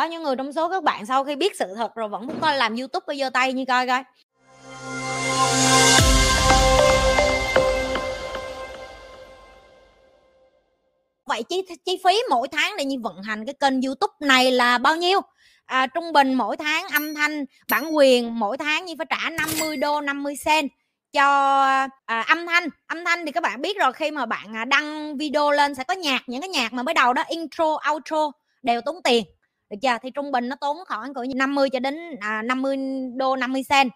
bao nhiêu người trong số các bạn sau khi biết sự thật rồi vẫn muốn coi làm youtube và giơ tay như coi coi? Vậy chi chi phí mỗi tháng để như vận hành cái kênh youtube này là bao nhiêu? À, trung bình mỗi tháng âm thanh bản quyền mỗi tháng như phải trả 50 đô 50 cent cho à, âm thanh. Âm thanh thì các bạn biết rồi khi mà bạn à, đăng video lên sẽ có nhạc những cái nhạc mà mới đầu đó intro outro đều tốn tiền được chưa? Thì trung bình nó tốn khoảng cỡ 50 cho đến à, 50 đô 50 cent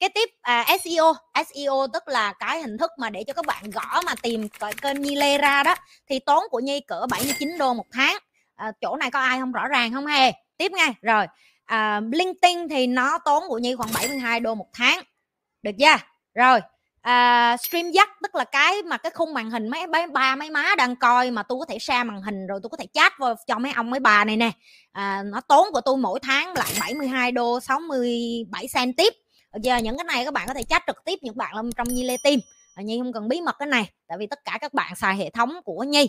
cái tiếp à, SEO SEO tức là cái hình thức mà để cho các bạn gõ mà tìm kênh Nhi Lê ra đó thì tốn của Nhi cỡ 79 đô một tháng. À, chỗ này có ai không? Rõ ràng không? Hề tiếp ngay. Rồi à, LinkedIn thì nó tốn của Nhi khoảng 72 đô một tháng. Được chưa? Rồi à, stream dắt tức là cái mà cái khung màn hình mấy mấy ba mấy má đang coi mà tôi có thể share màn hình rồi tôi có thể chat vào cho mấy ông mấy bà này nè. À, nó tốn của tôi mỗi tháng lại 72 đô 67 cent tiếp. Giờ những cái này các bạn có thể chat trực tiếp những bạn là trong nhi lê tim. À, nhi không cần bí mật cái này tại vì tất cả các bạn xài hệ thống của nhi.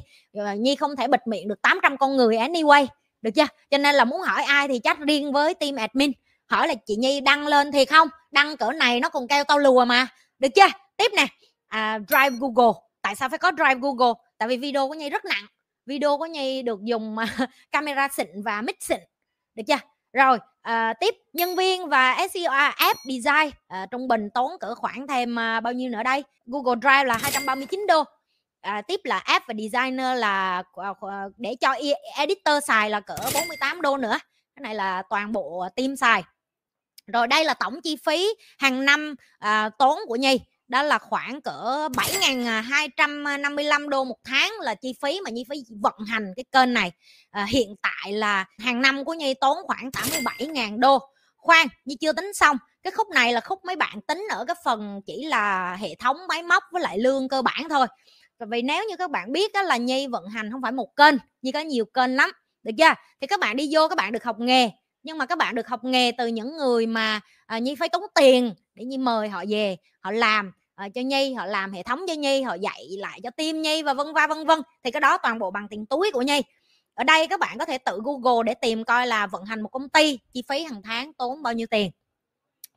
Nhi không thể bịt miệng được 800 con người anyway được chưa? Cho nên là muốn hỏi ai thì chat riêng với team admin. Hỏi là chị nhi đăng lên thì không? Đăng cỡ này nó còn kêu tao lùa mà được chưa? Tiếp nè. À, drive google. Tại sao phải có drive google? Tại vì video của nhi rất nặng. Video của nhi được dùng à, camera xịn và mic xịn. Được chưa? Rồi à, tiếp. Nhân viên và SEO app design. À, trung bình tốn cỡ khoảng thêm à, bao nhiêu nữa đây? Google Drive là 239 đô. À, tiếp là app và designer là à, à để cho e-, editor xài là cỡ 48 đô nữa. Cái này là toàn bộ team xài rồi đây là tổng chi phí hàng năm à, tốn của Nhi đó là khoảng cỡ 7.255 đô một tháng là chi phí mà Nhi phải vận hành cái kênh này. À, hiện tại là hàng năm của Nhi tốn khoảng 87.000 đô. Khoan Nhi chưa tính xong cái khúc này là khúc mấy bạn tính ở cái phần chỉ là hệ thống máy móc với lại lương cơ bản thôi. Vì nếu như các bạn biết đó là Nhi vận hành không phải một kênh Nhi có nhiều kênh lắm được chưa? Thì các bạn đi vô các bạn được học nghề nhưng mà các bạn được học nghề từ những người mà à, nhi phải tốn tiền để nhi mời họ về họ làm à, cho nhi họ làm hệ thống cho nhi họ dạy lại cho team nhi và vân va vân vân. Thì cái đó toàn bộ bằng tiền túi của nhi. Ở đây các bạn có thể tự google để tìm coi là vận hành một công ty chi phí hàng tháng tốn bao nhiêu tiền.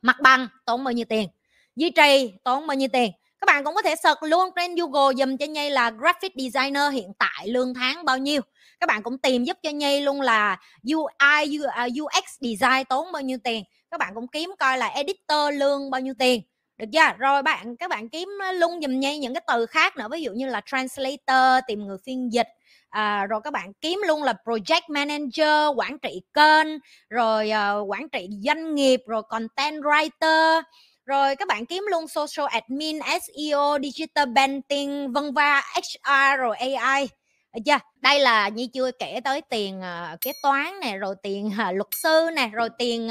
Mặt bằng tốn bao nhiêu tiền. Duy trì tốn bao nhiêu tiền các bạn cũng có thể search luôn trên Google dùm cho Nhi là graphic designer hiện tại lương tháng bao nhiêu. Các bạn cũng tìm giúp cho Nhi luôn là UI UX à, design tốn bao nhiêu tiền. Các bạn cũng kiếm coi là editor lương bao nhiêu tiền. Được chưa? Rồi bạn các bạn kiếm luôn dùm Nhi những cái từ khác nữa ví dụ như là translator tìm người phiên dịch. À, rồi các bạn kiếm luôn là project manager quản trị kênh rồi uh, quản trị doanh nghiệp rồi content writer rồi các bạn kiếm luôn social admin SEO digital banking vân va HR rồi AI được chưa? Đây là như chưa kể tới tiền uh, kế toán nè rồi tiền uh, luật sư nè rồi tiền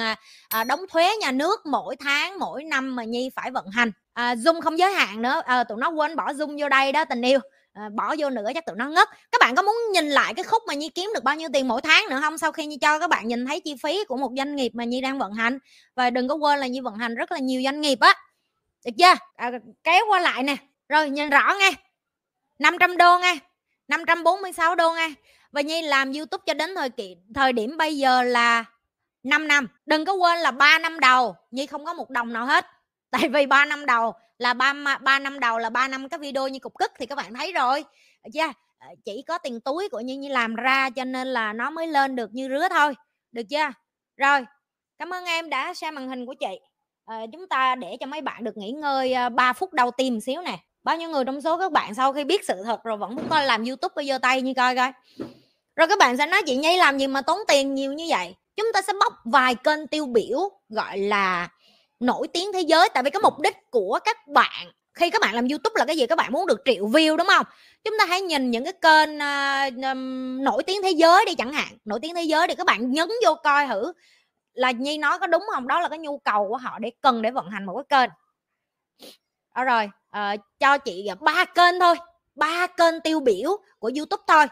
uh, đóng thuế nhà nước mỗi tháng mỗi năm mà nhi phải vận hành. Uh, zoom không giới hạn nữa. Uh, tụi nó quên bỏ zoom vô đây đó tình yêu à, bỏ vô nữa chắc tụi nó ngất. Các bạn có muốn nhìn lại cái khúc mà nhi kiếm được bao nhiêu tiền mỗi tháng nữa không? Sau khi nhi cho các bạn nhìn thấy chi phí của một doanh nghiệp mà nhi đang vận hành. Và đừng có quên là nhi vận hành rất là nhiều doanh nghiệp á. Được chưa? À, kéo qua lại nè. Rồi nhìn rõ nghe. 500 đô nghe 546 đô nghe. Và nhi làm youtube cho đến thời kỳ thời điểm bây giờ là 5 năm. Đừng có quên là 3 năm đầu nhi không có một đồng nào hết tại vì ba năm đầu là ba ba năm đầu là ba năm cái video như cục cức thì các bạn thấy rồi. Chưa? Yeah. chỉ có tiền túi của như như làm ra cho nên là nó mới lên được như rứa thôi. Được chưa? Rồi cảm ơn em đã xem màn hình của chị. À, chúng ta để cho mấy bạn được nghỉ ngơi ờ, 3 phút đầu tim xíu nè. Bao nhiêu người trong số các bạn sau khi biết sự thật rồi vẫn muốn coi làm youtube bây giờ tay như coi coi. Rồi các bạn sẽ nói chị nhi làm gì mà tốn tiền nhiều như vậy. Chúng ta sẽ bóc vài kênh tiêu biểu gọi là nổi tiếng thế giới tại vì cái mục đích của các bạn khi các bạn làm youtube là cái gì? Các bạn muốn được triệu view đúng không? Chúng ta hãy nhìn những cái kênh uh, um, nổi tiếng thế giới đi chẳng hạn. Nổi tiếng thế giới thì các bạn nhấn vô coi thử là nhi nói có đúng không? Đó là cái nhu cầu của họ để cần để vận hành một cái kênh. Đó rồi uh, cho chị ờ, ba kênh thôi. Ba kênh tiêu biểu của youtube thôi.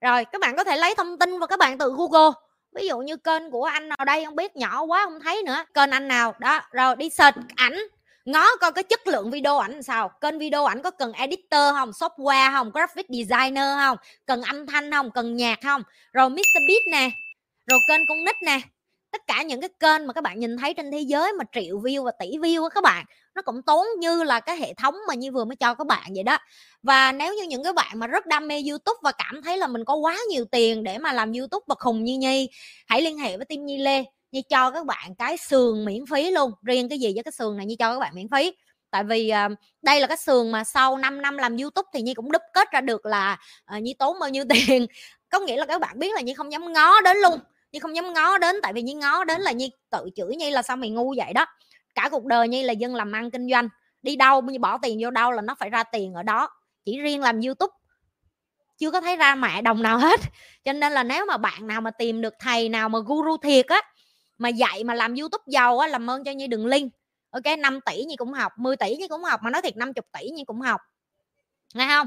Rồi các bạn có thể lấy thông tin và các bạn tự google ví dụ như kênh của anh nào đây không biết nhỏ quá không thấy nữa, kênh anh nào? Đó, rồi đi search ảnh, ngó coi cái chất lượng video ảnh sao. Kênh video ảnh có cần editor không, software không, graphic designer không, cần âm thanh không, cần nhạc không? Rồi Mr Beat nè, rồi kênh con nít nè tất cả những cái kênh mà các bạn nhìn thấy trên thế giới mà triệu view và tỷ view á các bạn nó cũng tốn như là cái hệ thống mà như vừa mới cho các bạn vậy đó. Và nếu như những cái bạn mà rất đam mê youtube và cảm thấy là mình có quá nhiều tiền để mà làm youtube và khùng như nhi hãy liên hệ với team nhi lê. Nhi cho các bạn cái sườn miễn phí luôn. Riêng cái gì với cái sườn này nhi cho các bạn miễn phí. Tại vì uh, đây là cái sườn mà sau 5 năm làm youtube thì nhi cũng đúc kết ra được là uh, nhi tốn bao nhiêu tiền. Có nghĩa là các bạn biết là nhi không dám ngó đến luôn nhi không dám ngó đến, tại vì nhi ngó đến là nhi tự chửi nhi là sao mày ngu vậy đó. Cả cuộc đời nhi là dân làm ăn kinh doanh, đi đâu như bỏ tiền vô đâu là nó phải ra tiền ở đó, chỉ riêng làm youtube. Chưa có thấy ra mẹ đồng nào hết. Cho nên là nếu mà bạn nào mà tìm được thầy nào mà guru thiệt á, mà dạy mà làm youtube giàu á, làm ơn cho nhi đừng link ok 5 tỷ như cũng học 10 tỷ như cũng học, mà nói thiệt 50 tỷ như cũng học. Nghe không?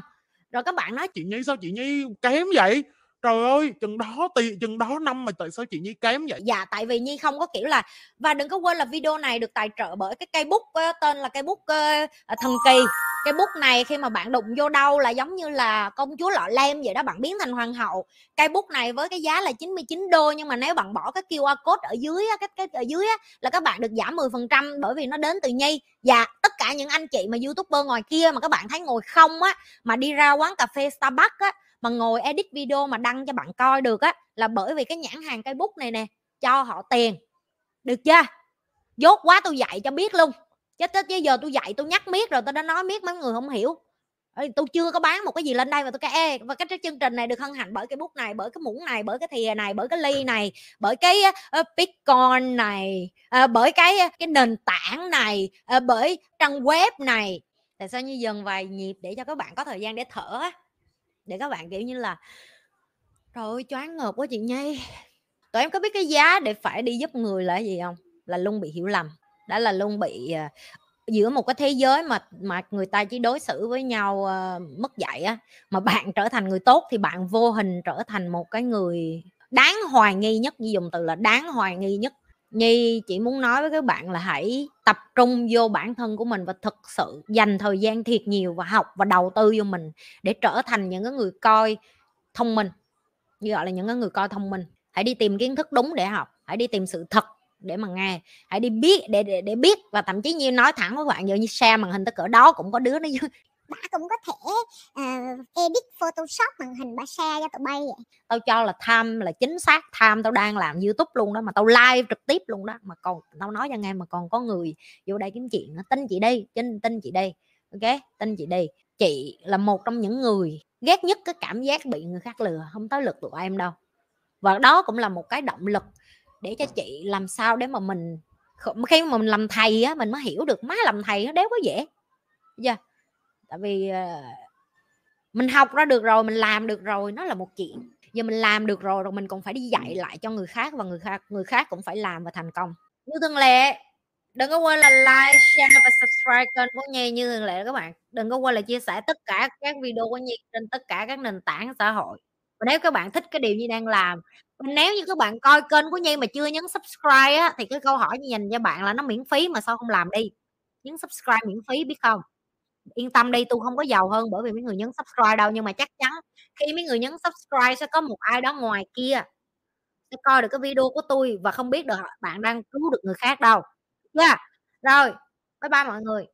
Rồi các bạn nói chị nhi, sao chị nhi kém vậy? Trời ơi chừng đó tiền chừng đó năm mà tại sao chị nhi kém vậy? Dạ tại vì nhi không có kiểu là và đừng có quên là video này được tài trợ bởi cái cây bút ờ, tên là cây bút ờ, thần kỳ. Cây bút này khi mà bạn đụng vô đâu là giống như là công chúa lọ lem vậy đó bạn biến thành hoàng hậu. Cây bút này với cái giá là 99 đô nhưng mà nếu bạn bỏ cái QR code ở dưới á, cái cái ở dưới á, là các bạn được giảm 10% bởi vì nó đến từ nhi. Và tất cả những anh chị mà youtuber ngoài kia mà các bạn thấy ngồi không á mà đi ra quán cà phê Starbucks á mà ngồi edit video mà đăng cho bạn coi được á là bởi vì cái nhãn hàng cây bút này nè cho họ tiền. Được chưa? Dốt quá tôi dạy cho biết luôn. Chết chết bây giờ tôi dạy tôi nhắc miết rồi tôi đã nói miết mấy người không hiểu. Tôi chưa có bán một cái gì lên đây mà tôi kể và cái chương trình này được hân hạnh bởi cái bút này bởi cái muỗng này bởi cái thìa này bởi cái ly này bởi cái uh, bitcoin này uh, bởi cái ờ, cái nền tảng này uh, bởi trang web này. Tại sao như dần vài nhịp để cho các bạn có thời gian để thở á? Để các bạn kiểu như là trời ơi choáng ngợp quá chị nhi. Tụi em có biết cái giá để phải đi giúp người là gì không? Là luôn bị hiểu lầm. Đã là luôn bị uh, giữa một cái thế giới mà mà người ta chỉ đối xử với nhau uh, mất dạy á mà bạn trở thành người tốt thì bạn vô hình trở thành một cái người đáng hoài nghi nhất. Như dùng từ là đáng hoài nghi nhất nhi chỉ muốn nói với các bạn là hãy tập trung vô bản thân của mình và thực sự dành thời gian thiệt nhiều và học và đầu tư vô mình để trở thành những cái người coi thông minh như gọi là những cái người coi thông minh. Hãy đi tìm kiến thức đúng để học hãy đi tìm sự thật để mà nghe hãy đi biết để để, để biết. Và thậm chí như nói thẳng với bạn giờ như xe màn hình tới cỡ đó cũng có đứa nó bà cũng có thể uh, edit photoshop màn hình bà share cho tụi bay vậy. Tao cho là tham là chính xác tham tao đang làm youtube luôn đó mà tao live trực tiếp luôn đó. Mà còn tao nói cho nghe mà còn có người vô đây kiếm chuyện nó tin chị đi tin tin chị đi. Ok tin chị đi. Chị là một trong những người ghét nhất cái cảm giác bị người khác lừa không tới lượt tụi em đâu. Và đó cũng là một cái động lực để cho chị làm sao để mà mình khi mà mình làm thầy á mình mới hiểu được má làm thầy nó đéo có dễ. Yeah tại vì mình học ra được rồi mình làm được rồi nó là một chuyện. Giờ mình làm được rồi rồi mình còn phải đi dạy lại cho người khác và người khác người khác cũng phải làm và thành công. Như thường lệ đừng có quên là like share và subscribe kênh của Nhi như thường lệ các bạn. Đừng có quên là chia sẻ tất cả các video của Nhi trên tất cả các nền tảng xã hội. Và nếu các bạn thích cái điều Nhi đang làm nếu như các bạn coi kênh của Nhi mà chưa nhấn subscribe á, thì cái câu hỏi như dành cho bạn là nó miễn phí mà sao không làm đi? Nhấn subscribe miễn phí biết không yên tâm đi tôi không có giàu hơn bởi vì mấy người nhấn subscribe đâu, nhưng mà chắc chắn khi mấy người nhấn subscribe sẽ có một ai đó ngoài kia sẽ coi được cái video của tôi và không biết được bạn đang cứu được người khác đâu yeah. rồi, bye bye mọi người